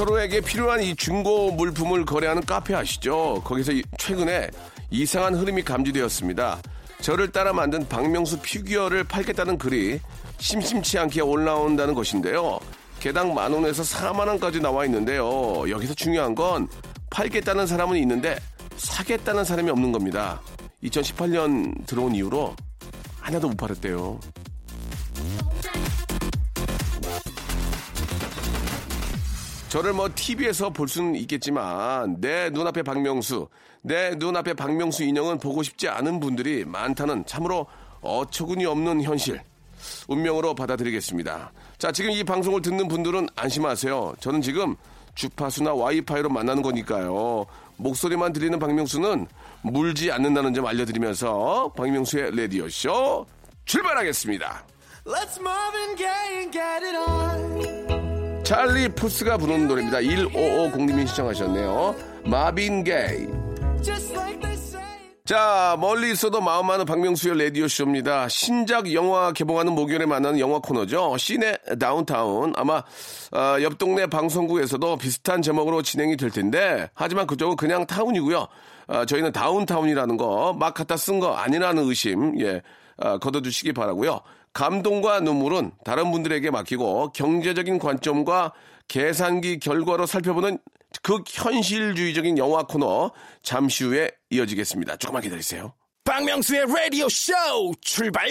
서로에게 필요한 이 중고 물품을 거래하는 카페 아시죠? 거기서 이- 최근에 이상한 흐름이 감지되었습니다. 저를 따라 만든 박명수 피규어를 팔겠다는 글이 심심치 않게 올라온다는 것인데요. 개당 만 원에서 4만 원까지 나와 있는데요. 여기서 중요한 건 팔겠다는 사람은 있는데 사겠다는 사람이 없는 겁니다. 2018년 들어온 이후로 하나도 못 팔았대요. 저를 뭐 TV에서 볼 수는 있겠지만 내 눈앞에 박명수, 내 눈앞에 박명수 인형은 보고 싶지 않은 분들이 많다는 참으로 어처구니 없는 현실. 운명으로 받아들이겠습니다. 자, 지금 이 방송을 듣는 분들은 안심하세요. 저는 지금 주파수나 와이파이로 만나는 거니까요. 목소리만 들리는 박명수는 물지 않는다는 점 알려드리면서 박명수의 라디오쇼 출발하겠습니다. Let's Marvin Gaye and get it on. 찰리 푸스가 부르는 노래입니다. 1550님이 신청하셨네요. 마빈 게이. 자, 멀리 있어도 마음 많은 박명수의 라디오쇼입니다. 신작 영화 개봉하는 목요일에 만나는 영화 코너죠. 씨네 다운타운. 아마, 어, 옆 동네 방송국에서도 비슷한 제목으로 진행이 될 텐데, 하지만 그쪽은 그냥 타운이고요. 어, 저희는 다운타운이라는 거, 막 갖다 쓴 거 아니라는 의심, 예, 어, 걷어두시기 바라고요 감동과 눈물은 다른 분들에게 맡기고, 경제적인 관점과 계산기 결과로 살펴보는 극현실주의적인 영화 코너 잠시 후에 이어지겠습니다. 조금만 기다리세요. 박명수의 라디오 쇼 출발.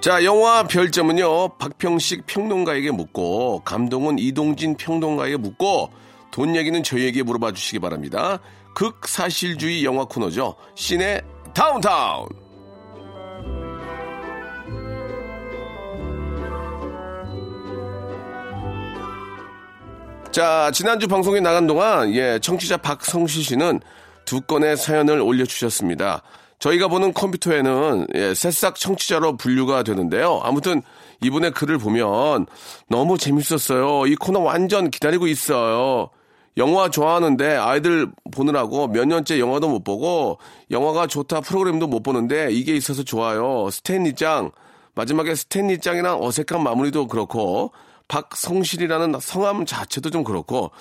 자, 영화 별점은요, 박평식 평론가에게 묻고, 감동은 이동진 평론가에게 묻고, 돈 얘기는 저희에게 물어봐 주시기 바랍니다. 극사실주의 영화 코너죠. 시내 다운타운. 자, 지난주 방송에 나간 동안, 예, 청취자 박성시 씨는 두 건의 사연을 올려주셨습니다. 저희가 보는 컴퓨터에는, 예, 새싹 청취자로 분류가 되는데요. 아무튼, 이분의 글을 보면 너무 재밌었어요. 이 코너 완전 기다리고 있어요. 영화 좋아하는데 아이들 보느라고 몇 년째 영화도 못 보고 영화가 좋다 프로그램도 못 보는데 이게 있어서 좋아요. 스탠리 짱. 마지막에 스탠리 짱이랑 어색한 마무리도 그렇고 박성실이라는 성함 자체도 좀 그렇고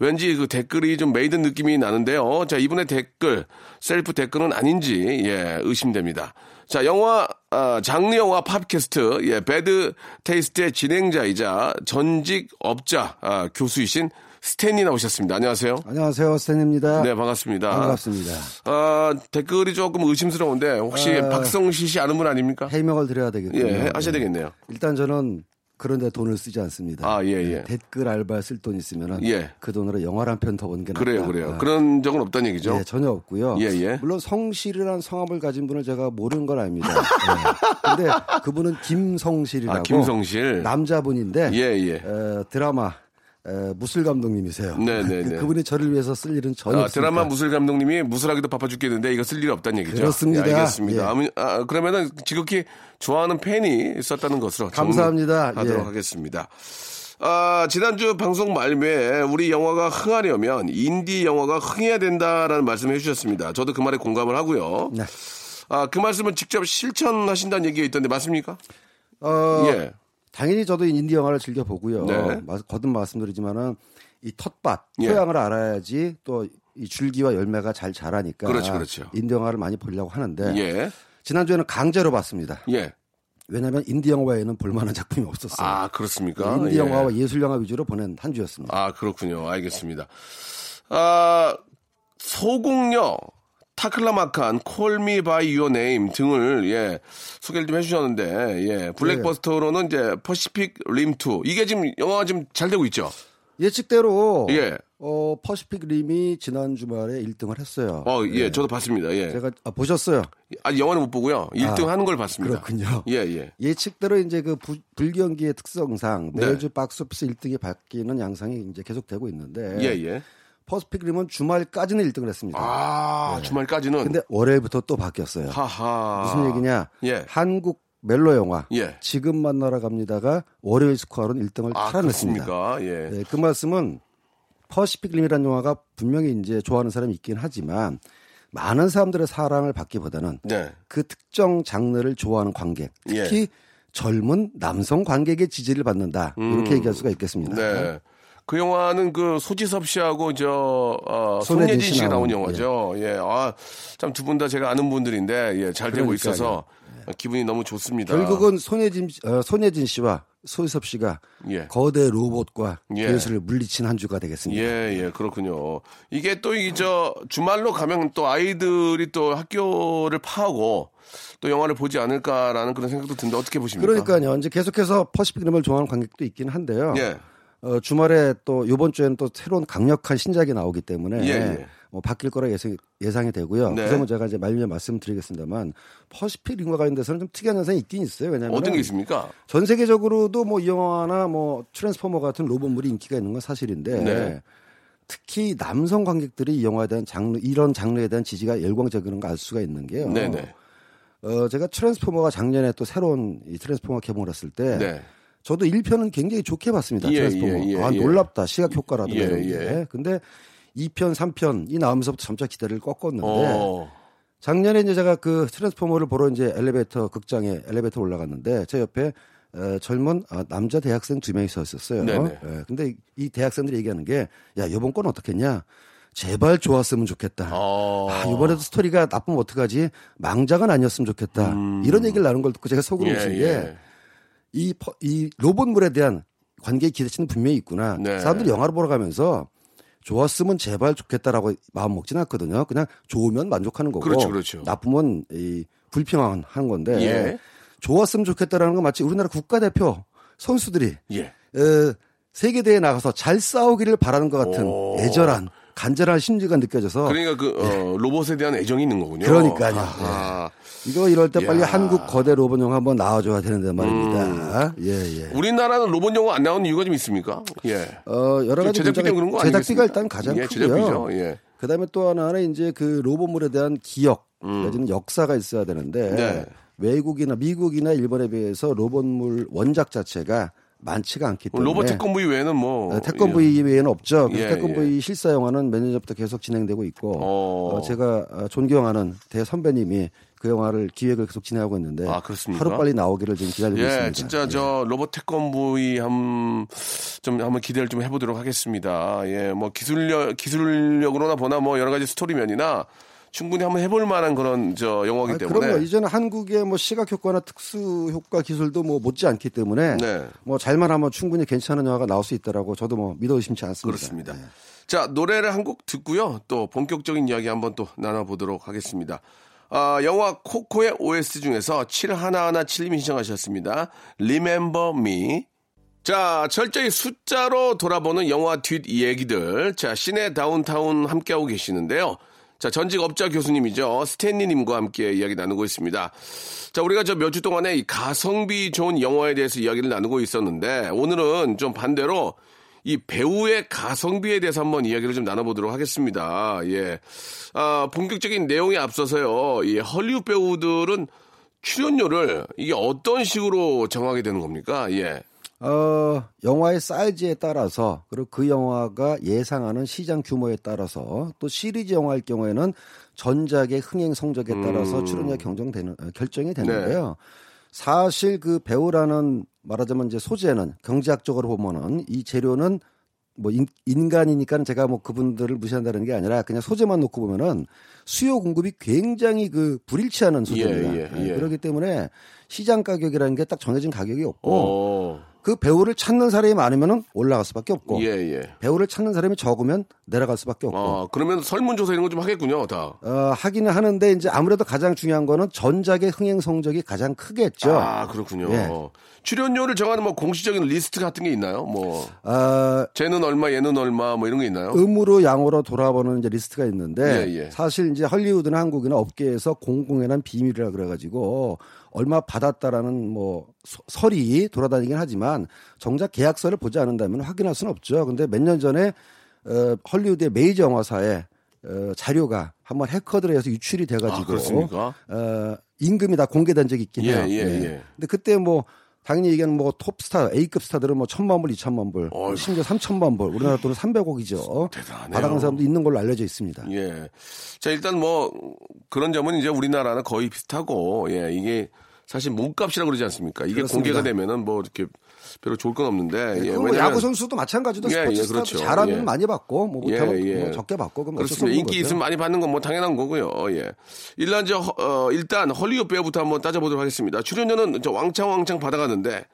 왠지 그 댓글이 좀 made 느낌이 나는데요. 자 이분의 댓글 셀프 댓글은 아닌지 예 의심됩니다. 자 영화 아, 장르 영화 팟캐스트 예 배드 테이스트의 진행자이자 전직 업자 아, 교수이신 스탠이 나오셨습니다. 안녕하세요. 안녕하세요, 스탠입니다. 네 반갑습니다. 반갑습니다. 아, 댓글이 조금 의심스러운데 혹시 아, 박성실 씨 아는 분 아닙니까? 해명을 드려야 되겠군요. 예 하셔야 되겠네요. 일단 저는 그런데 돈을 쓰지 않습니다. 아, 예, 예. 댓글 알바 쓸 돈 있으면 예. 그 돈으로 영화를 한 편 더 본 게 낫다. 그래요, 그래요. 아, 그런 적은 없다는 얘기죠. 예, 전혀 없고요. 예, 예. 물론 성실이라는 성함을 가진 분을 제가 모르는 건 아닙니다. 예. 근데 그분은 김성실이라고 아, 김성실. 남자분인데 예, 예. 에, 드라마 에, 무술 감독님이세요. 네, 네, 네. 그분이 저를 위해서 쓸 일은 전혀 아, 없습니다. 드라마 무술 감독님이 무술하기도 바빠 죽겠는데 이거 쓸 일이 없다는 얘기죠. 그렇습니다. 예, 알겠습니다. 예. 아, 그러면은 지극히 좋아하는 팬이 썼다는 것으로 감사합니다. 하도록 예. 하겠습니다. 아, 지난주 방송 말미에 우리 영화가 흥하려면 인디 영화가 흥해야 된다라는 말씀을 해주셨습니다. 저도 그 말에 공감을 하고요. 네. 아, 그 말씀을 직접 실천하신다는 얘기가 있던데 맞습니까? 어, 예. 당연히 저도 인디 영화를 즐겨 보고요. 네. 마- 거듭 말씀드리지만은 이 텃밭 예. 토양을 알아야지 또 이 줄기와 열매가 잘 자라니까 그렇죠, 그렇죠. 인디 영화를 많이 보려고 하는데 예. 지난주에는 강제로 봤습니다. 예. 왜냐하면 인디 영화 외에는 볼만한 작품이 없었어요. 아, 그렇습니까? 인디 예. 영화와 예술 영화 위주로 보낸 한 주였습니다. 아, 그렇군요. 알겠습니다. 아, 소공녀, 타클라마칸, 콜미 바이 유어 네임 등을, 예, 소개를 좀 해주셨는데, 예, 블록버스터로는 이제 퍼시픽 림2. 이게 지금 영화가 지금 잘 되고 있죠? 예측대로 예. 어, 퍼시픽 림이 지난 주말에 1등을 했어요. 어, 예, 저도 봤습니다. 예. 제가 아, 보셨어요? 아니, 영화는 못 보고요. 1등 하는 걸 봤습니다. 그렇군요. 예, 예. 예측대로 이제 그 부- 불경기의 특성상 네. 매주 박스오피스 1등이 바뀌는 양상이 이제 계속되고 있는데 예, 예. 퍼시픽 림은 주말까지는 1등을 했습니다. 아, 주말까지는. 네. 근데 월요일부터 또 바뀌었어요. 하하. 무슨 얘기냐? 예. 한국 멜로 영화 예. 지금 만나러 갑니다가 월요일 스코어로는 1등을 아, 탈환했습니다. 예. 네, 그 말씀은 퍼시픽 림이라는 영화가 분명히 이제 좋아하는 사람이 있긴 하지만 많은 사람들의 사랑을 받기보다는 네. 그 특정 장르를 좋아하는 관객, 특히 젊은 남성 관객의 지지를 받는다. 이렇게 얘기할 수가 있겠습니다. 음. 네. 그 영화는 그 소지섭 씨하고 저 어, 손예진 씨 씨가 나온 영화죠. 예. 아, 참 두 분 다 제가 아는 분들인데 예, 잘 되고 그러니까요. 있어서 기분이 너무 좋습니다. 결국은 손예진, 어, 손예진 씨와 소희섭 씨가 예. 거대 로봇과 예. 괴수를 물리친 한 주가 되겠습니다. 예, 예, 그렇군요. 이게 또 이 저 주말로 가면 또 아이들이 또 학교를 파하고 또 영화를 보지 않을까라는 그런 생각도 드는데 어떻게 보십니까? 그러니까요. 이제 계속해서 퍼시픽 림을 좋아하는 관객도 있긴 한데요. 예. 어, 주말에 또 이번 주에는 또 새로운 강력한 신작이 나오기 때문에 예, 예. 뭐 바뀔 거라 예상, 예상이 되고요. 네. 그 점은 제가 이제 말미에 말씀드리겠습니다만 퍼시픽 림과 관련돼서는 좀 특이한 현상이 있긴 있어요. 왜냐하면 어떤 게 있습니까? 전 세계적으로도 뭐 이 영화나 뭐 트랜스포머 같은 로봇물이 인기가 있는 건 사실인데 네. 특히 남성 관객들이 이 영화에 대한 장르 이런 장르에 대한 지지가 열광적인 걸 알 수가 있는 게요. 네, 네. 어, 제가 트랜스포머가 작년에 또 새로운 이 트랜스포머 개봉을 했을 때 네. 저도 1편은 굉장히 좋게 봤습니다. 예, 트랜스포머. 예, 예, 아, 예. 놀랍다. 시각 효과라든가 예, 이런 게. 예. 근데 2편, 3편이 나오면서부터 점차 기대를 꺾었는데 어. 작년에 이제 제가 그 트랜스포머를 보러 이제 엘리베이터 극장에 엘리베이터 올라갔는데 제 옆에 어, 젊은 아, 남자 대학생 두 명이 서 있었어요. 네네. 예, 근데 이 대학생들이 얘기하는 게 야, 이번 건 어떻겠냐? 제발 좋았으면 좋겠다. 어. 아, 이번에도 스토리가 나쁘면 어떡하지? 망작은 아니었으면 좋겠다. 이런 얘기를 나눈 걸 듣고 제가 속으로 음. 예, 웃은 예. 게 이, 퍼- 이 로봇물에 대한 관계의 기대치는 분명히 있구나. 네. 사람들이 영화를 보러 가면서 좋았으면 제발 좋겠다라고 마음 먹지는 않거든요. 그냥 좋으면 만족하는 거고. 그렇죠, 그렇죠. 나쁘면 이 불평하는 거인데. 예. 좋았으면 좋겠다라는 건 마치 우리나라 국가대표 선수들이 예. 어, 세계대회에 나가서 잘 싸우기를 바라는 것 같은 오. 애절한 간절한 심리가 느껴져서 그러니까 그 어, 로봇에 대한 애정이 있는 거군요. 예. 그러니까요. 아, 이거 이럴 때 빨리 이야. 한국 거대 로봇 영화 한번 나와줘야 되는데 말입니다. 음. 예, 예. 우리나라는 로봇 영화 안 나오는 이유가 좀 있습니까? 예. 어, 여러 가지 제작비 때문에 그런 거 제작비가 아니겠습니까? 일단 가장 예, 크고요. 제작비죠. 예. 그다음에 또 하나는 이제 그 로봇물에 대한 기억 내지는 역사가 있어야 되는데 음. 네. 외국이나 미국이나 일본에 비해서 로봇물 원작 자체가 많지가 않기 때문에 로봇 태권브이 외에는 뭐 네, 태권브이 외에는 없죠. 그래서 예, 태권브이 예. 실사 영화는 몇 년 전부터 계속 진행되고 있고 어. 어, 제가 어, 존경하는 대 선배님이 그 영화를 기획을 계속 진행하고 있는데 아? 하루 빨리 나오기를 지금 기다리고 예, 있습니다. 진짜 저 로봇 태권브이 한좀 한번 기대를 좀 해보도록 하겠습니다. 예, 뭐 기술력 기술력으로나 보나 뭐 여러 가지 스토리면이나 충분히 한번 해볼 만한 그런 저 영화이기 아, 때문에 그럼요. 이제는 한국의 뭐 시각 효과나 특수 효과 기술도 뭐 못지 않기 때문에 네. 뭐 잘만 하면 충분히 괜찮은 영화가 나올 수 있다라고 저도 뭐 믿어 의심치 않습니다. 그렇습니다. 네. 자, 노래를 한 곡 듣고요. 또 본격적인 이야기 한번 또 나눠보도록 하겠습니다. 아, 영화 코코의 OST 중에서 7117님이 신청하셨습니다. Remember Me. 자, 철저히 숫자로 돌아보는 영화 뒷 얘기들. 자, 시내 다운타운 함께하고 계시는데요. 자, 전직 업자 교수님이죠. 스탠리님과 함께 이야기 나누고 있습니다. 자, 우리가 저 몇 주 동안에 이 가성비 좋은 영화에 대해서 이야기를 나누고 있었는데, 오늘은 좀 반대로 이 배우의 가성비에 대해서 한번 이야기를 좀 나눠보도록 하겠습니다. 예. 아, 본격적인 내용에 앞서서요. 이 헐리우드 배우들은 출연료를 이게 어떤 식으로 정하게 되는 겁니까? 예. 어, 영화의 사이즈에 따라서 그리고 그 영화가 예상하는 시장 규모에 따라서 또 시리즈 영화일 경우에는 전작의 흥행 성적에 따라서 음. 출연료 경정되는 어, 결정이 되는데요. 사실 그 배우라는 말하자면 이제 소재는 경제학적으로 보면은 이 재료는 뭐 인, 인간이니까는 제가 뭐 그분들을 무시한다는 게 아니라 그냥 소재만 놓고 보면은 수요 공급이 굉장히 그 불일치하는 소재입니다. 예, 예, 예. 그렇기 때문에 시장 가격이라는 게 딱 정해진 가격이 없고 어. 그 배우를 찾는 사람이 많으면 올라갈 수밖에 없고 예, 예. 배우를 찾는 사람이 적으면 내려갈 수밖에 없고 아, 그러면 설문조사 이런 거 좀 하겠군요, 다. 어, 하기는 하는데 이제 아무래도 가장 중요한 거는 전작의 흥행 성적이 가장 크겠죠. 아, 그렇군요. 예. 출연료를 정하는 뭐 공식적인 리스트 같은 게 있나요? 뭐, 아, 쟤는 얼마, 얘는 얼마, 뭐 이런 게 있나요? 음으로 양으로 돌아보는 이제 리스트가 있는데 예, 예. 사실 이제 헐리우드나 한국이나 업계에서 공공연한 비밀이라 그래가지고 얼마 받았다라는 뭐 소- 설이 돌아다니긴 하지만 정작 계약서를 보지 않는다면 확인할 수는 없죠. 근데 몇 년 전에 어, 헐리우드의 메이저 영화사에 어, 자료가 한번 해커들에 의해서 유출이 아, 돼가지고 그렇습니까? 어, 임금이 다 공개된 적이 있긴 예, 해요. 예, 예. 근데 그때 뭐 당연히 얘기하는 뭐 톱스타 A급 스타들은 뭐 천만 불, 이천만 불, 어이구. 심지어 삼천만 불, 우리나라 돈은 300억이죠. 대단하네요. 받아간 사람도 있는 걸로 알려져 있습니다. 예. 자, 일단 뭐, 그런 점은 이제 우리나라는 거의 비슷하고, 예, 이게 사실 몸값이라고 그러지 않습니까? 이게 그렇습니다. 공개가 되면은 뭐 이렇게 별로 좋을 건 없는데, 예, 예, 뭐 왜냐면 야구 선수도 마찬가지도 예, 스포츠 예, 그렇죠. 잘하면 예. 많이 받고 뭐 못하면 예, 예. 뭐 적게 받고 그럼 그렇습니다. 인기 거죠. 있으면 많이 받는 건 뭐 당연한 거고요. 예. 일단 허- 어, 일단 헐리우드 배우부터 한번 따져보도록 하겠습니다. 출연료는 저 왕창 왕창 받아가는데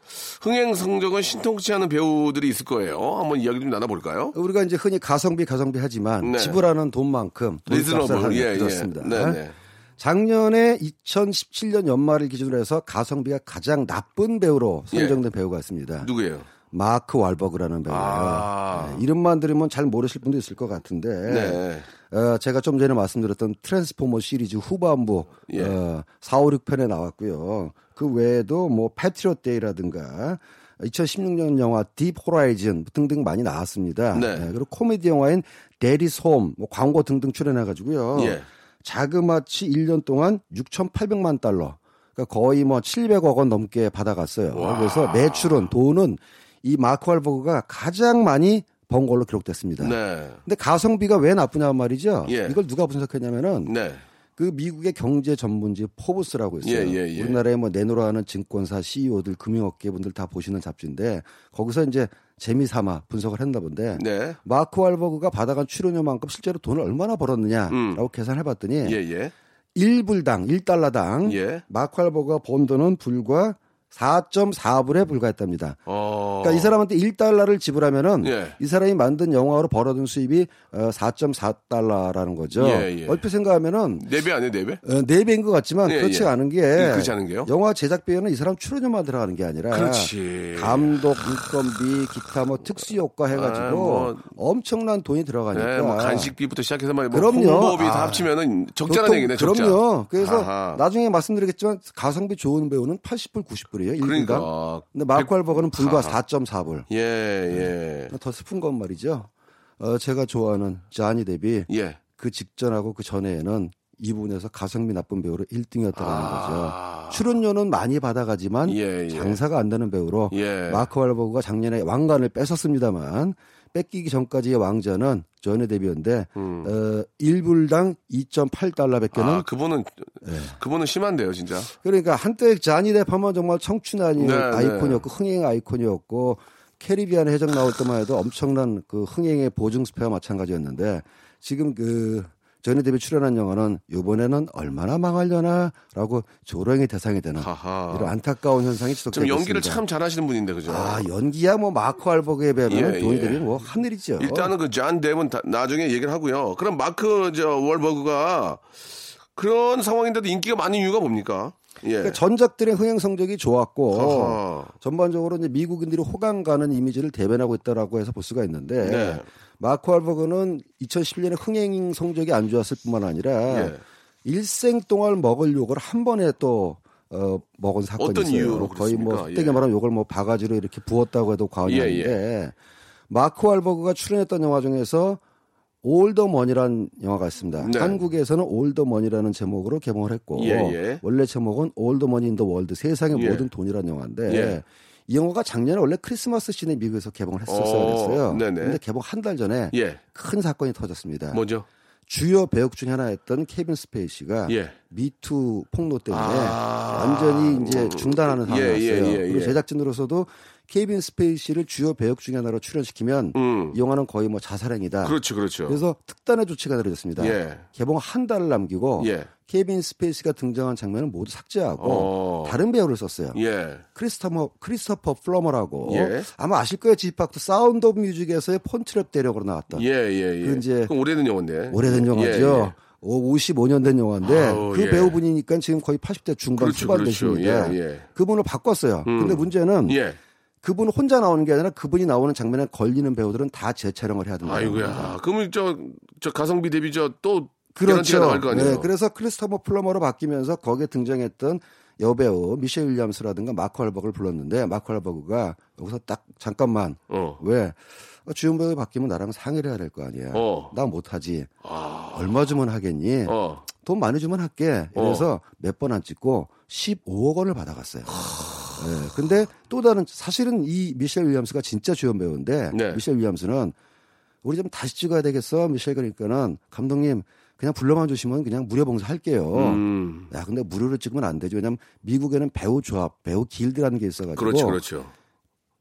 흥행 성적은 신통치 않은 배우들이 있을 거예요. 한번 이야기 좀 나눠볼까요? 우리가 이제 흔히 가성비 가성비 하지만 네. 지불하는 돈만큼 리즈너블. 예, 예. 그렇습니다. 네, 네. 작년에 2017년 연말을 기준으로 해서 가성비가 가장 나쁜 배우로 선정된 배우가 있습니다. 누구예요? 마크 왈버그라는 배우예요. 아. 네, 이름만 들으면 잘 모르실 분도 있을 것 같은데 네. 어, 제가 좀 전에 말씀드렸던 트랜스포머 시리즈 후반부 예. 어, 4, 5, 6편에 나왔고요. 그 외에도 뭐 Patriots Day라든가 2016년 영화 Deep Horizon 등등 많이 나왔습니다. 네. 그리고 코미디 영화인 Daddy's Home, 뭐 광고 등등 출연해가지고요. 예. 자그마치 1년 동안 6,800만 달러, 그러니까 거의 뭐 700억 원 넘게 받아갔어요. 그래서 매출은 돈은 이 마크 왈버그가 가장 많이 번 걸로 기록됐습니다. 네. 근데 가성비가 왜 나쁘냐 말이죠. 예. 이걸 누가 분석했냐면은 네. 그 미국의 경제 전문지 포브스라고 있어요. 예, 예, 예. 우리나라에 뭐 내로라 하는 증권사 CEO들, 금융업계 분들 다 보시는 잡지인데 거기서 이제 재미삼아 분석을 했나 본데 네. 마크 왈버그가 받아간 출연료만큼 실제로 돈을 얼마나 벌었느냐라고 계산해 봤더니 음. 예, 예. 1불당 1달러당 예. 마크 왈버그가 번 돈은 불과 4.4불에 불과했답니다. 어. 그러니까 이 사람한테 1달러를 지불하면은 예. 이 사람이 만든 영화로 벌어둔 수입이 어, 4.4달러라는 거죠. 예, 예. 얼핏 생각하면은 네배 아니에요, 네 배? 어, 네 배인 것 같지만 예, 그렇지 예. 않은 게 예, 그렇지 않은 게요? 영화 제작비에는 이 사람 출연료만 들어가는 게 아니라 그렇지. 감독, 인건비, 기타 뭐 특수 효과 해 가지고 아, 뭐. 엄청난 돈이 들어가니까 네, 뭐 간식비부터 시작해서 뭐 그럼요. 홍보비 다 아. 합치면은 적자라는 보통- 얘기네, 적자. 그럼요. 그래서 아하. 나중에 말씀드리겠지만 가성비 좋은 배우는 80불, 90불 이에요. 그러니까. 1분당. 근데 마크 왈버그는 불과 아하. 4.4불. 예, 예. 더 슬픈 건 말이죠. 어, 제가 좋아하는 자니 데비 예. 그 직전하고 그 전에는 이 부분에서 가성비 나쁜 배우로 1등이었다는 아. 거죠. 출연료는 많이 받아가지만 예, 예. 장사가 안 되는 배우로 예. 마크 왈버그가 작년에 왕관을 뺏었습니다만 뺏기기 전까지의 왕자는 전의 데뷔였는데 어, 1불당 2.8달러밖에는 음. 아, 그분은 예. 그분은 심한데요, 진짜. 그러니까 한때 자니 뎁하면 정말 청춘 아니 네, 아이콘이었고 흥행 아이콘이었고 캐리비안 해적 나올 때만 해도 엄청난 그 흥행의 보증 스페와 마찬가지였는데 지금 그 전에 데뷔 출연한 영화는 이번에는 얼마나 망하려나라고 조롱의 대상이 되는 하하. 이런 안타까운 현상이 좀 지속되고 연기를 있습니다. 참 잘하시는 분인데 그죠? 아 연기야 뭐 마크 알버그에 비하면 예, 돈이 예. 되면 뭐 하늘이죠. 일단은 그존 뎁은 다- 나중에 얘기를 하고요. 그럼 마크 저 월버그가 그런 상황인데도 인기가 많은 이유가 뭡니까? 예. 그러니까 전작들의 흥행 성적이 좋았고 하하. 전반적으로 이제 미국인들이 호감 가는 이미지를 대변하고 있다라고 해서 볼 수가 있는데 네. 마크 알버그는 2011년에 흥행 성적이 안 좋았을 뿐만 아니라 예. 일생 동안 먹을 욕을 한 번에 또 어, 먹은 사건이 어떤 있어요. 이유로 거의 뭐 그렇습니까? 헛되게 예. 말하면 욕을 뭐 바가지로 이렇게 부었다고 해도 과언이 예, 아닌데 마크 왈버그가 출연했던 영화 중에서 All the Money라는 영화가 있습니다. 네. 한국에서는 All the Money라는 제목으로 개봉을 했고 예, 예. 원래 제목은 All the Money in the World 세상의 예. 모든 돈이라는 영화인데 예. 이 영화가 작년에 원래 크리스마스 시즌에 미국에서 개봉을 했었어야 어, 됐어요. 네네. 근데 개봉 한 달 전에 예. 큰 사건이 터졌습니다. 뭐죠? 주요 배역 중에 하나였던 케빈 스페이시가 예. 미투 폭로 때문에 아. 완전히 이제 중단하는 예, 상황이었어요. 예, 예, 그리고 예. 제작진으로서도 케빈 스페이시를 주요 배역 중에 하나로 출연시키면 음. 이 영화는 거의 뭐 자살행위다. 그렇죠, 그렇죠. 그래서 특단의 조치가 내려졌습니다. 예. 개봉 한 달을 남기고 예. 케빈 스페이시가 등장한 장면을 모두 삭제하고 어. 다른 배우를 썼어요. 예. 크리스토퍼 크리스토퍼 플러머라고 예. 아마 아실 거예요. 지팍도 Sound of Music에서의 폰트랩 대령으로 나왔던 예, 예, 예. 그 이제 그 오래된 영화인데. 오래된 예, 영화죠. 예. 오, 55년 된 영화인데 아우, 그 예. 배우분이니까 지금 거의 80대 중반 그렇죠, 후반 그렇죠. 되십니다. 예, 예. 그분을 바꿨어요. 음. 근데 문제는 예. 그분 혼자 나오는 게 아니라 그분이 나오는 장면에 걸리는 배우들은 다 재촬영을 해야 된다. 아이고야. 그러면 저, 저 가성비 대비 저또 그렇죠. 나갈 거 아니에요. 네, 그래서 크리스토퍼 플러머로 바뀌면서 거기에 등장했던 여배우 미셸 윌리엄스라든가 마크 왈버그를 불렀는데 마크 왈버그가 여기서 딱 잠깐만 어. 왜 어, 주연 배우 바뀌면 나랑 상의를 해야 될 거 아니야. 어. 나 못하지. 아. 얼마 주면 하겠니? 어. 돈 많이 주면 할게. 이래서 몇 번 안 찍고 15억 원을 받아갔어요. 네, 근데 또 다른 사실은 이 미셸 윌리엄스가 진짜 주연 배우인데 네. 미셸 윌리엄스는 우리 좀 다시 찍어야 되겠어 미셸 그러니까는 감독님 그냥 불러만 주시면 그냥 무료 봉사할게요. 음. 야 근데 무료로 찍으면 안 되죠. 왜냐면 미국에는 배우 조합, 배우 길드라는 게 있어가지고 그렇죠, 그렇죠.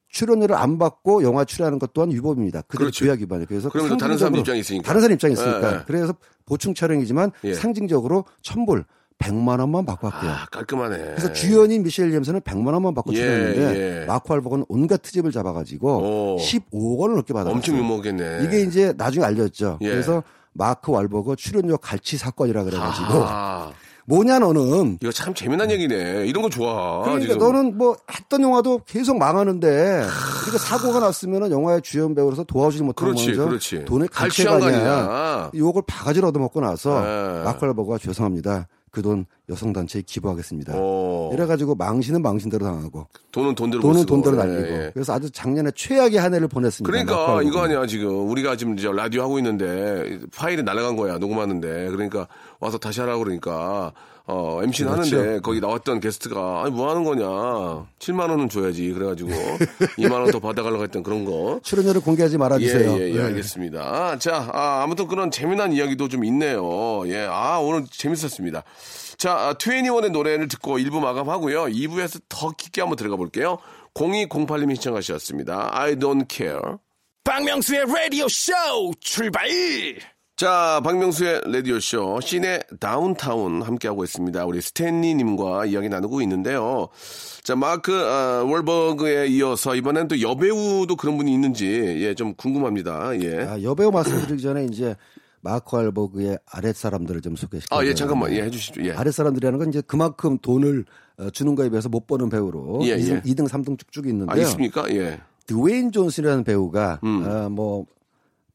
출연료를 안 받고 영화 출연하는 것 또한 위법입니다. 그들 그렇죠. 규약 위반이에요. 그래서 또 다른 사람 입장이 있으니까. 다른 사람 입장이 있으니까. 예, 예. 그래서 보충 촬영이지만 예. 상징적으로 천불 100만 원만 받고 할게요. 아, 깔끔하네. 그래서 주연인 미셸 리엄스는 100만 원만 받고 예, 출연했는데 예. 마크 할버그는 온갖 트집을 잡아가지고 오. 15억 원을 넘게 받았어요. 엄청 욕먹겠네. 이게 이제 나중에 알렸죠. 예. 그래서 마크 왈버그 출연료 갈취 사건이라 그래가지고 아, 뭐냐 너는 이거 참 재미난 얘기네. 이런 거 좋아. 그러니까 지금. 너는 뭐 했던 영화도 계속 망하는데 그러니까 사고가 났으면 영화의 주연 배우로서 도와주지 못하는 그렇지, 거죠. 그렇지. 돈을 거 아니야. 욕을 바가지로 얻어먹고 나서 예. 마크 할버그가 죄송합니다. 그 돈 여성단체에 기부하겠습니다. 어. 이래가지고 망신은 망신대로 당하고 돈은 돈대로 못 돈은. 돈대로 예, 날리고 예. 그래서 아주 작년에 최악의 한 해를 보냈습니다. 그러니까. 이거 아니야 지금 우리가 지금 이제 라디오 하고 있는데 파일이 날아간 거야 녹음하는데 그러니까 와서 다시 하라고 그러니까 어 MC는 그렇죠. 하는데 거기 나왔던 게스트가 아니 뭐 하는 거냐 7만 원은 줘야지 그래 가지고 2만 원 더 받아 가려고 했던 그런 거 출연료를 공개하지 말아 주세요. 예, 예, 예, 네. 알겠습니다. 자, 아, 아무튼 그런 재미난 이야기도 좀 있네요. 예, 아, 오늘 재밌었습니다. 자, 트웬티원의 노래를 듣고 1부 마감하고요. 2부에서 더 깊게 한번 들어가 볼게요. 0208님이 신청하셨습니다. I don't care. 박명수의 라디오 쇼 출발! 자, 박명수의 라디오쇼, 시내 다운타운 함께하고 있습니다. 우리 스탠리님과 이야기 나누고 있는데요. 자, 마크, 아, 월버그에 이어서 이번엔 또 여배우도 그런 분이 있는지, 예, 좀 궁금합니다. 예. 아, 여배우 말씀드리기 전에 이제 마크 할버그의 아랫 사람들을 좀 소개시켜. 아, 예, 잠깐만, 예, 해주시죠. 예. 아랫 사람들이라는 건 이제 그만큼 돈을 어, 주는 거에 비해서 못 버는 배우로 예, 2등, 예. 2등, 3등 쭉쭉 있는데요. 아, 있습니까? 예. 드웨인 존슨이라는 배우가 음. 어, 뭐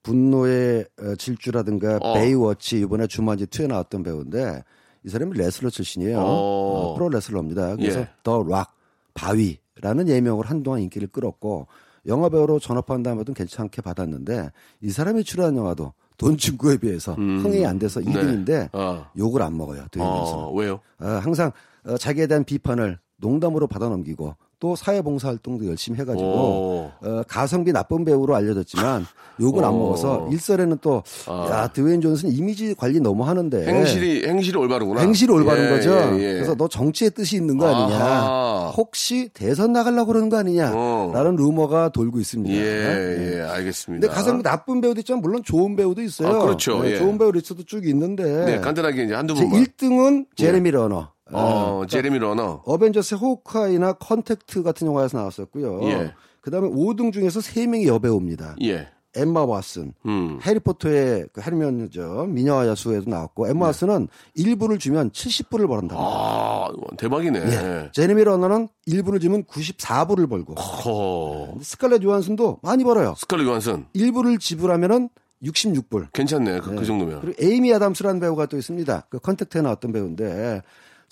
분노의 어, 질주라든가 어. Baywatch 이번에 쥬만지 2에 나왔던 배우인데 이 사람이 레슬러 출신이에요. 어. 어, 프로 레슬러입니다. 그래서 예. The Rock 바위라는 예명으로 한동안 인기를 끌었고 영화 배우로 전업한 다음에도 괜찮게 받았는데 이 사람이 출연한 영화도 돈 친구에 비해서 흥행이 안 돼서 2등인데 어. 욕을 안 먹어요. 어, 왜요? 어, 항상 어, 자기에 대한 비판을 농담으로 받아넘기고 또 사회봉사 활동도 열심히 해가지고 오. 어, 가성비 나쁜 배우로 알려졌지만 욕을 안 어. 먹어서 일설에는 또 아. 야 드웨인 존슨 이미지 관리 너무 하는데 행실이, 행실이 올바르구나. 네. 행실이 올바른 예, 거죠. 예, 예. 그래서 너 정치의 뜻이 있는 거 아니냐. 아하. 혹시 대선 나가려고 그러는 거 아니냐. 어. 라는 루머가 돌고 있습니다. 예, 예, 알겠습니다. 근데 가성비 나쁜 배우도 있지만 물론 좋은 배우도 있어요. 아, 그렇죠. 네, 예. 좋은 배우 리스트도 쭉 있는데 네, 간단하게 이제 한두 제 분만. 1등은 제레미 레너. 어, 어, 제레미 레너. 어벤져스 호크아이나 컨택트 같은 영화에서 나왔었고요. 예. 그다음에 5등 중에서 3명이 여배우입니다. 예. 엠마 왓슨, 음. 해리포터의 그 해리면 저 미녀와 야수에도 나왔고 엠마 왓슨은 1불을 주면 70불을 벌었다. 네. 아, 대박이네. 예. 제레미 레너는 1불을 주면 94불을 벌고 허. 스칼렛 요한슨도 많이 벌어요. 스칼렛 요한슨. 1불을 지불하면은 66불. 괜찮네. 그, 그 정도면. 그리고 에이미 아담스라는 배우가 또 있습니다. 그 컨택트에 나왔던 배우인데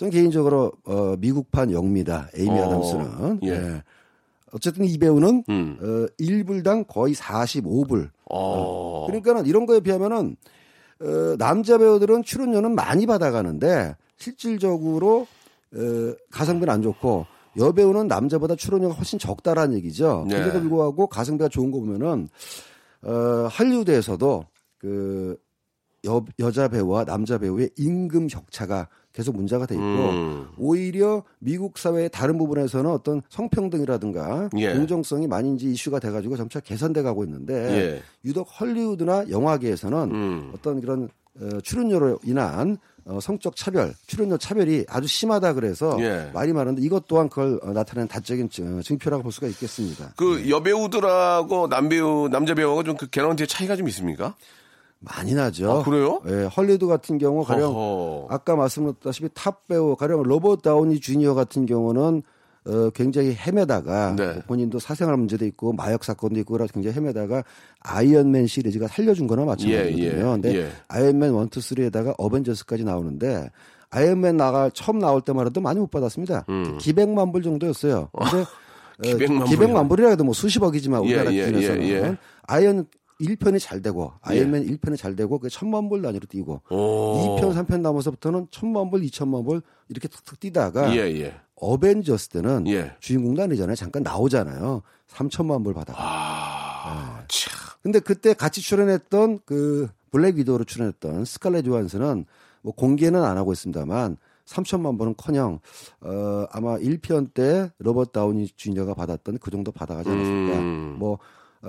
저는 개인적으로 어, 미국판 영미다. 에이미 어, 아담스는. 예. 예. 어쨌든 이 배우는 음. 어, 1불당 거의 45불. 어. 그러니까는 이런 거에 비하면은 어, 남자 배우들은 출연료는 많이 받아가는데 실질적으로 어, 가성비는 안 좋고 여배우는 남자보다 출연료가 훨씬 적다라는 얘기죠. 네. 그런데도 불구하고 가성비가 좋은 거 보면은 어, 할리우드에서도 그 여, 여자 배우와 남자 배우의 임금 격차가 계속 문제가 돼 있고 음. 오히려 미국 사회의 다른 부분에서는 어떤 성평등이라든가 예. 공정성이 많이 이제 이슈가 돼가지고 점차 개선돼 가고 있는데 예. 유독 헐리우드나 영화계에서는 음. 어떤 그런 어, 출연료로 인한 어, 성적 차별, 출연료 차별이 아주 심하다 그래서 예. 말이 많은데 이것 또한 그걸 어, 나타내는 다적인 증- 증표라고 볼 수가 있겠습니다. 그 여배우들하고 남배우 남자 배우하고 좀 그 개런티의 차이가 좀 있습니까? 많이 나죠. 아, 그래요? 예, 헐리우드 같은 경우 가령 어허. 아까 말씀드렸다시피 탑 배우 가령 로버트 다우니 주니어 같은 경우는 어, 굉장히 헤매다가 네. 뭐 본인도 사생활 문제도 있고 마약 사건도 있고 그래서 굉장히 헤매다가 아이언맨 시리즈가 살려준 거나 마찬가지거든요. 예, 예, 근데 예. 아이언맨 1, 2, 3에다가 어벤져스까지 나오는데 아이언맨 나가 처음 나올 때마다도 많이 못 받았습니다. 기백만 불 정도였어요. 근데 어, 음. 기백만 불이라 해도 뭐 수십억이지만 예, 우리나라 예, 기준에서는 예, 예. 아이언 1편이 잘 되고 아이언맨 1편이 잘 되고 그 천만 불 단위로 뛰고 오. 2편, 3편 나면서부터는 천만 불, 2천만 불 이렇게 툭툭 뛰다가 예, 예. 어벤져스 때는 예. 주인공도 아니잖아요. 잠깐 나오잖아요. 3천만 불 받아. 아, 참. 근데 그때 같이 출연했던 그 블랙 위도우로 출연했던 스칼렛 요한슨은 뭐 공개는 안 하고 있습니다만 3천만 불은커녕 어 아마 1편 때 로버트 다우니 주니어가 받았던 그 정도 받아가지 않았을까. 음. 뭐 어,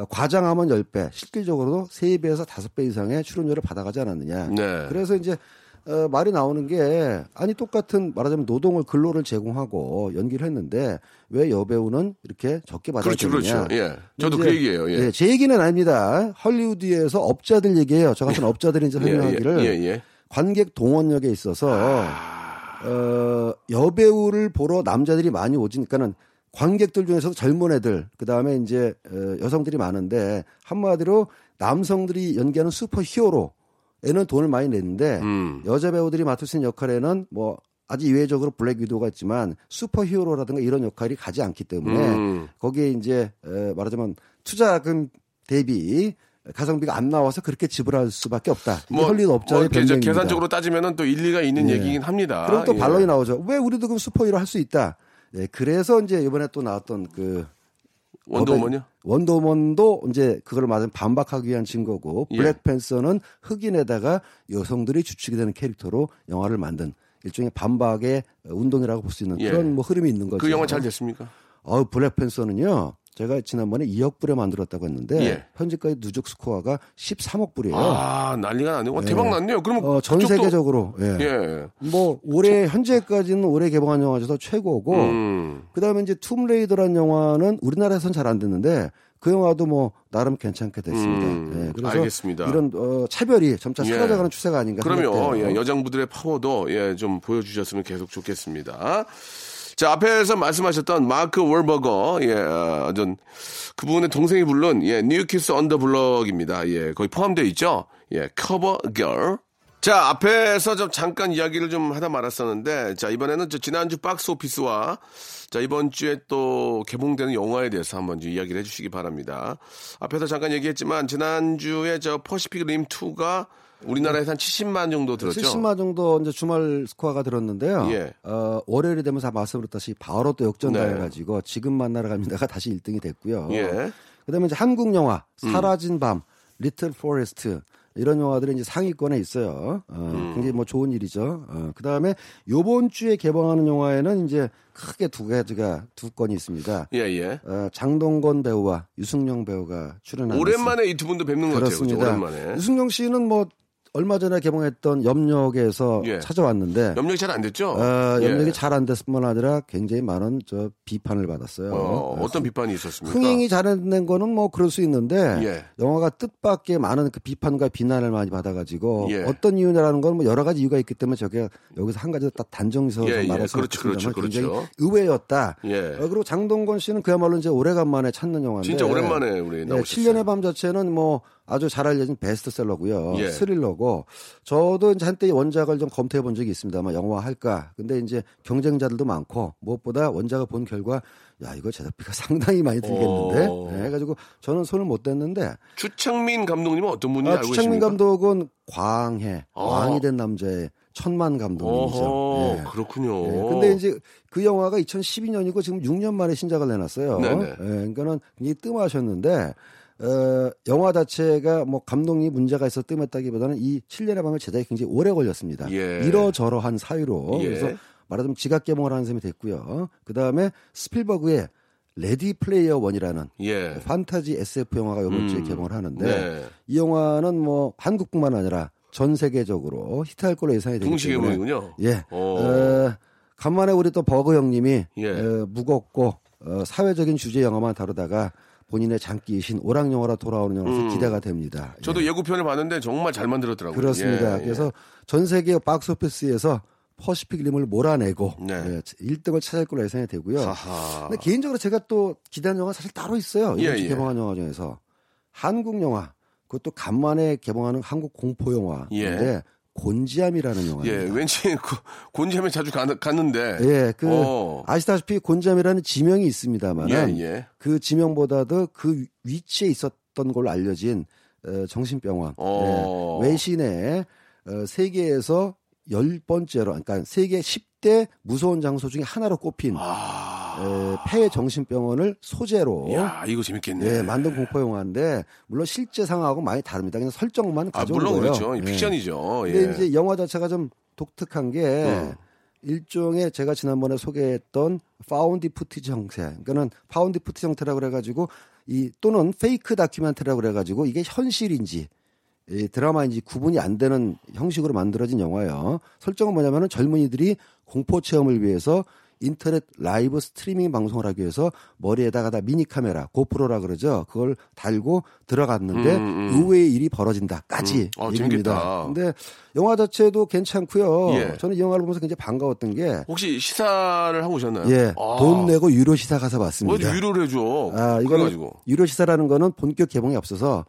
과장하면 10배, 실질적으로도 3배에서 5배 이상의 출연료를 받아가지 않았느냐. 네. 그래서 이제 어, 말이 나오는 게 아니 똑같은 말하자면 노동을 근로를 제공하고 연기를 했는데 왜 여배우는 이렇게 적게 받아야 그렇죠. 그렇죠. 예. 저도 이제, 그 얘기예요. 예. 제 얘기는 아닙니다. 헐리우드에서 업자들 얘기예요. 저 같은 업자들이 이제 예, 예, 설명하기를 예, 예. 관객 동원력에 있어서 아. 어, 여배우를 보러 남자들이 많이 오지니까는 관객들 중에서도 젊은 애들 그 다음에 이제 어, 여성들이 많은데 한마디로 남성들이 연기하는 슈퍼 히어로 에는 돈을 많이 냈는데 음. 여자 배우들이 맡을 수 있는 역할에는 뭐 아주 예외적으로 블랙 위도우가 있지만 슈퍼 히어로라든가 이런 역할이 가지 않기 때문에 음. 거기에 이제 에, 말하자면 투자금 대비 가성비가 안 나와서 그렇게 지불할 수밖에 없다. 이게 헐리우드 업자의 뭐 이제 변명입니다. 계산적으로 따지면은 또 일리가 있는 예. 얘기긴 합니다. 그럼 또 예. 반론이 나오죠. 왜 우리도 그럼 슈퍼히어로 할 수 있다. 예, 그래서 이제 이번에 또 나왔던 그 원더우먼요? 원더우먼도 이제 그걸 맞은 반박하기 위한 증거고 예. 블랙팬서는 흑인에다가 여성들이 주축이 되는 캐릭터로 영화를 만든 일종의 반박의 운동이라고 볼 수 있는 예. 그런 뭐 흐름이 있는 거죠. 그 영화 잘 됐습니까? 어, 블랙팬서는요. 제가 지난번에 2억 불에 만들었다고 했는데 예. 현재까지 누적 스코어가 13억 불이에요. 아, 난리가 났네요. 와, 대박 났네요. 그러면 어, 전 그쪽도- 세계적으로 예. 예. 뭐 올해 현재까지는 올해 개봉한 영화 중에서 최고고 음. 그다음에 이제 툼레이더라는 영화는 우리나라에서는 잘안 됐는데 그 영화도 뭐 나름 괜찮게 됐습니다. 음, 예, 그래서 알겠습니다. 이런 어, 차별이 점차 예. 사라져가는 추세가 아닌가 그럼요. 예, 여장부들의 파워도 예, 좀 보여주셨으면 계속 좋겠습니다. 자, 앞에서 말씀하셨던 마크 월버그, 예, 아, 전 그분의 동생이 부른 예, New Kids on the Block입니다. 예, 거기 포함되어 있죠. 예, Cover Girl. 자, 앞에서 좀 잠깐 이야기를 좀 하다 말았었는데, 자, 이번에는 저 지난주 박스 오피스와 자, 이번 주에 또 개봉되는 영화에 대해서 한번 좀 이야기를 해주시기 바랍니다. 앞에서 잠깐 얘기했지만, 지난주에 저 퍼시픽 림 2가 우리나라에서 한 70만 정도 들었죠. 70만 정도 이제 주말 스코어가 들었는데요. 예. 어, 월요일이 되면서 말씀드렸다시피 바로 또 역전 네. 당해 가지고 지금 만나러 갑니다가 다시 1등이 됐고요. 예. 그다음에 이제 한국 영화 음. 사라진 밤, 리틀 포레스트 이런 영화들이 이제 상위권에 있어요. 어, 음. 굉장히 뭐 좋은 일이죠. 어, 그 다음에 요번 주에 개봉하는 영화에는 이제 크게 두 가지가 두 건이 있습니다. 예, 예. 어, 장동건 배우와 류승룡 배우가 출연하는 오랜만에 이 두 분도 뵙는 것 같아요. 그죠? 그렇습니다. 오랜만에. 유승용 씨는 뭐 얼마 전에 개봉했던 염력에서 예. 찾아왔는데 염력이 잘 안 됐죠? 어, 예. 염력이 잘안 됐을 뿐만 아니라 굉장히 많은 저 비판을 받았어요. 어, 어떤 비판이 있었습니까? 흥행이 잘해낸 거는 뭐 그럴 수 있는데 예. 영화가 뜻밖의 많은 그 비판과 비난을 많이 받아가지고 예. 어떤 이유냐라는 건 뭐 여러 가지 이유가 있기 때문에 저게 여기서 한 가지 딱 단정지어서 예, 예. 말할 수 그렇죠, 그렇죠, 없겠습니다만 그렇죠. 굉장히 의외였다. 예. 어, 그리고 장동건 씨는 그야말로 이제 오래간만에 찾는 영화인데 진짜 오랜만에 우리 예, 나오셨어요. 7년의 밤 자체는 뭐 아주 잘 알려진 베스트셀러고요. 예. 스릴러고 저도 이제 한때 원작을 좀 검토해 본 적이 있습니다만 영화 할까. 근데 이제 경쟁자들도 많고 무엇보다 원작을 본 결과 야 이거 제작비가 상당히 많이 들겠는데. 오. 네, 해가지고 저는 손을 못 댔는데 추창민 감독님은 어떤 분이 아, 알고 추창민 계십니까? 감독은 광해 아. 왕이 된 남자의 천만 감독님이죠. 예. 그렇군요. 예, 근데 이제 그 영화가 2012년이고 지금 6년 만에 신작을 내놨어요. 네네. 예, 그러니까는 굉장히 뜸하셨는데 어, 영화 자체가 뭐 감독이 문제가 있어 뜸했다기보다는 이 7년의 밤의 제작이 굉장히 오래 걸렸습니다. 예. 이러저러한 사유로 예. 그래서 말하자면 지각 개봉을 하는 셈이 됐고요. 그 다음에 스필버그의 레디 플레이어 원이라는 예. 판타지 SF 영화가 이번 주에 음. 개봉을 하는데 네. 이 영화는 뭐 한국뿐만 아니라 전 세계적으로 히트할 걸로 예상이 되기 동시 때문에 개봉이군요. 예. 오. 어, 간만에 우리 또 버그 형님이 예. 어, 무겁고 어, 사회적인 주제 영화만 다루다가 본인의 장기이신 오락 영화로 돌아오는 영화에서 음. 기대가 됩니다. 예. 저도 예 고편을 봤는데 정말 잘 만들었더라고요. 그렇습니다. 예, 예. 그래서 전 세계 박스오피스에서 퍼시픽 림을 몰아내고 네. 예, 1등을 찾을 걸로 예상이 되고요. 하하. 근데 개인적으로 제가 또 기대하는 영화 사실 따로 있어요. 이번 예, 주 예. 개봉한 영화 중에서 한국 영화 그것도 간만에 개봉하는 한국 공포 영화인데 곤지암이라는 예, 영화입니다. 왠지 그 곤지암에 자주 가, 갔는데. 예, 그 어. 아시다시피 곤지암이라는 지명이 있습니다만은 예, 예. 그 지명보다도 그 위치에 있었던 걸로 알려진 어, 정신병원 어. 예, 외신에 어, 세계에서 열 번째로 그러니까 세계 10대 무서운 장소 중에 하나로 꼽힌 아. 에, 폐 정신병원을 소재로 야, 이거 재밌겠네. 예, 만든 공포 영화인데 물론 실제 상황하고 많이 다릅니다. 그냥 설정만 아, 가져온 물론 거예요. 그렇죠. 예. 픽션이죠. 예. 근데 이제 영화 자체가 좀 독특한 게 어. 일종의 제가 지난번에 소개했던 found footage 형태. 그러니까는 found footage 형태라고 그래 가지고 이 또는 fake 다큐멘터리라고 그래 가지고 이게 현실인지 이 드라마인지 구분이 안 되는 형식으로 만들어진 영화예요. 설정은 뭐냐면은 젊은이들이 공포 체험을 위해서 인터넷 라이브 스트리밍 방송을 하기 위해서 머리에다가 다 미니 카메라, 고프로라 그러죠. 그걸 달고 들어갔는데 음, 음. 의외의 일이 벌어진다까지 음. 어, 얘기입니다. 근데 영화 자체도 괜찮고요. 예. 저는 이 영화를 보면서 굉장히 반가웠던 게 혹시 시사를 하고 오셨나요? 예, 아. 돈 내고 유료 시사 가서 왜 봤습니다. 유료를 해줘? 아, 그래가지고. 유료 시사라는 거는 본격 개봉이 없어서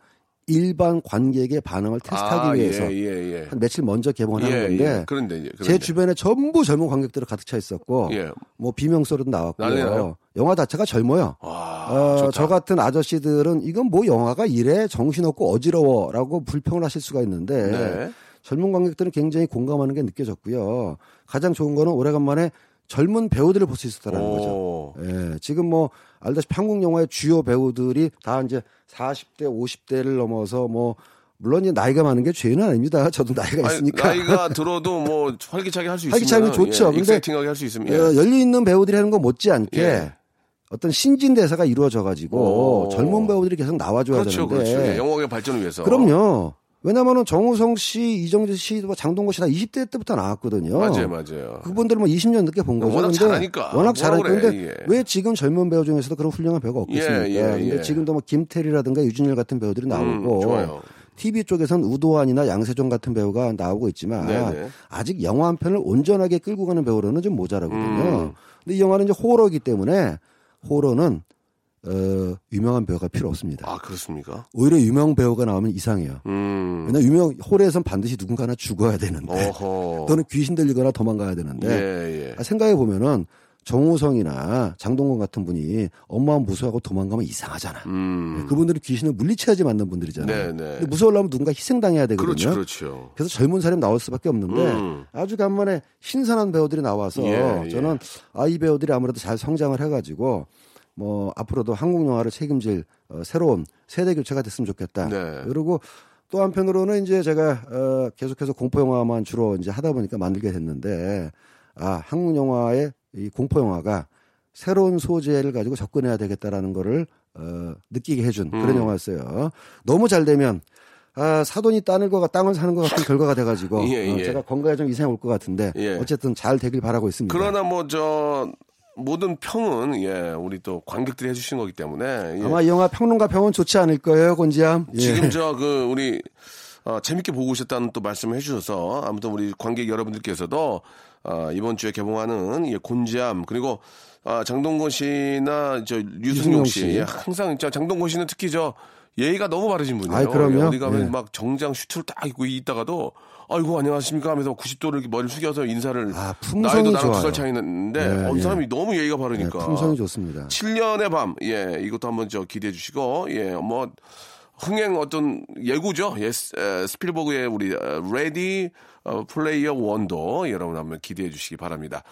일반 관객의 반응을 테스트하기 아, 위해서 예, 예, 예. 한 며칠 먼저 개봉을 하는 예, 건데 예. 그런데 이제 제 그런데. 주변에 전부 젊은 관객들이 가득 차 있었고 예. 뭐 비명 소리도 난리 나왔고요. 나요? 영화 자체가 젊어요. 아, 어. 저 같은 아저씨들은 이건 뭐 영화가 이래 정신없고 어지러워라고 불평을 하실 수가 있는데 네. 젊은 관객들은 굉장히 공감하는 게 느껴졌고요. 가장 좋은 거는 오래간만에 젊은 배우들을 볼 수 있었다는 거죠. 오. 예, 지금 뭐 알다시피 한국 영화의 주요 배우들이 다 이제 40대, 50대를 넘어서 뭐 물론 이제 나이가 많은 게 죄는 아닙니다. 저도 나이가 아니, 있으니까. 나이가 들어도 뭐 활기차게 할 수 있으면 활기차게 좋죠. 예, 근데 익사이팅하게 할 수 있으면 예. 어, 열려 있는 배우들이 하는 거 못지않게 예. 어떤 신진 대사가 이루어져 가지고 오. 젊은 배우들이 계속 나와줘야 그렇죠, 되는데. 그렇죠. 예, 영화의 발전을 위해서. 그럼요. 왜냐면은 정우성 씨, 이정재 씨, 뭐 장동건 씨다 20대 때부터 나왔거든요. 맞아요, 맞아요. 그분들 뭐 20년 늦게 본 거죠. 워낙 잘하니까. 워낙 잘하니까. 그래, 근데 이게. 왜 지금 젊은 배우 중에서도 그런 훌륭한 배우가 없겠습니까? 예, 예, 근데 예. 지금도 뭐 김태리라든가 유준열 같은 배우들이 나오고 음, 좋아요. TV 쪽에서는 우도환이나 양세종 같은 배우가 나오고 있지만 네네. 아직 영화 한 편을 온전하게 끌고 가는 배우로는 좀 모자라거든요. 음. 근데 이 영화는 이제 호러이기 때문에 호러는 어, 유명한 배우가 필요 없습니다. 아, 그렇습니까? 오히려 유명 배우가 나오면 이상해요. 음. 왜냐 유명 홀에선 반드시 누군가 하나 죽어야 되는데 어허. 또는 귀신 들리거나 도망가야 되는데 예, 예. 아, 생각해 보면은 정우성이나 장동건 같은 분이 엄마 무서워하고 도망가면 이상하잖아. 음. 그분들이 귀신을 물리쳐야지 맞는 분들이잖아요. 네, 네. 근데 무서우려면 누군가 희생당해야 되거든요. 그렇죠, 그렇죠. 그래서 젊은 사람이 나올 수밖에 없는데 음. 아주 간만에 신선한 배우들이 나와서 예, 예. 저는 아 이 배우들이 아무래도 잘 성장을 해가지고 뭐 앞으로도 한국 영화를 책임질 어, 새로운 세대 교체가 됐으면 좋겠다. 네. 그리고 또 한편으로는 이제 제가 어, 계속해서 공포 영화만 주로 이제 하다 보니까 만들게 됐는데 아 한국 영화의 이 공포 영화가 새로운 소재를 가지고 접근해야 되겠다라는 거를 어, 느끼게 해준 그런 음. 영화였어요. 너무 잘 되면 아, 사돈이 땅을 거 땅을 사는 것 같은 결과가 돼가지고 예, 어, 예. 제가 건강에 좀 이상이 올 것 같은데 예. 어쨌든 잘 되길 바라고 있습니다. 그러나 뭐 저 모든 평은 예 우리 또 관객들이 해주신 거기 때문에 예. 아마 이 영화 평론가 평은 좋지 않을 거예요, 곤지암. 예. 지금 저 그 우리 어, 재밌게 보고 오셨다는 또 말씀을 해주셔서 아무튼 우리 관객 여러분들께서도 어, 이번 주에 개봉하는 예, 곤지암 그리고 아, 장동건 씨나 저 유승용 유승용 씨, 씨. 예, 항상 저 장동건 씨는 특히 저 예의가 너무 바르신 분이에요. 아이, 그럼요. 예, 어디 가면 예. 막 정장 슈트를 딱 입고 있다가도 아이고 안녕하십니까 하면서 90도를 이렇게 머리를 숙여서 인사를 아, 나이도 나랑 두 좋아요. 살 차이 나는데 예, 어, 이 예. 사람이 너무 예의가 네, 바르니까 품성이 좋습니다. 7년의 밤, 예, 이것도 한번 저 기대해 주시고, 예, 뭐, 흥행 어떤 예고죠. 예, 스필버그의 우리 레디 플레이어 원도 여러분 한번 기대해 주시기 바랍니다.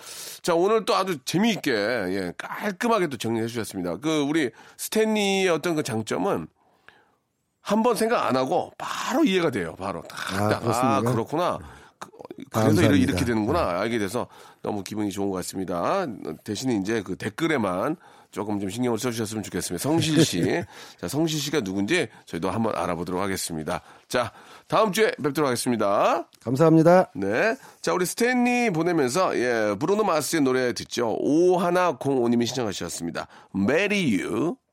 자, 오늘 또 아주 재미있게, 예, 깔끔하게 또 정리해 주셨습니다. 그, 우리 스탠리의 어떤 그 장점은 한 번 생각 안 하고 바로 이해가 돼요. 바로 딱, 아? 아, 그렇구나. 그, 그래서. 이렇게, 이렇게 되는구나. 알게 돼서 너무 기분이 좋은 것 같습니다. 대신에 이제 그 댓글에만 조금 좀 신경을 써주셨으면 좋겠습니다. 성실 씨. 자, 성실 씨가 누군지 저희도 한번 알아보도록 하겠습니다. 자, 다음 주에 뵙도록 하겠습니다. 감사합니다. 네. 자, 우리 스탠리 보내면서, 예, 브루노 마스의 노래 듣죠. 5105님이 신청하셨습니다. Marry You.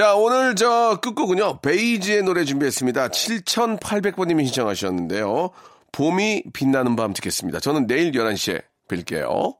자, 오늘 저 끝곡은요. 베이지의 노래 준비했습니다. 7800번님이 신청하셨는데요. 봄이 빛나는 밤 듣겠습니다. 저는 내일 11시에 뵐게요.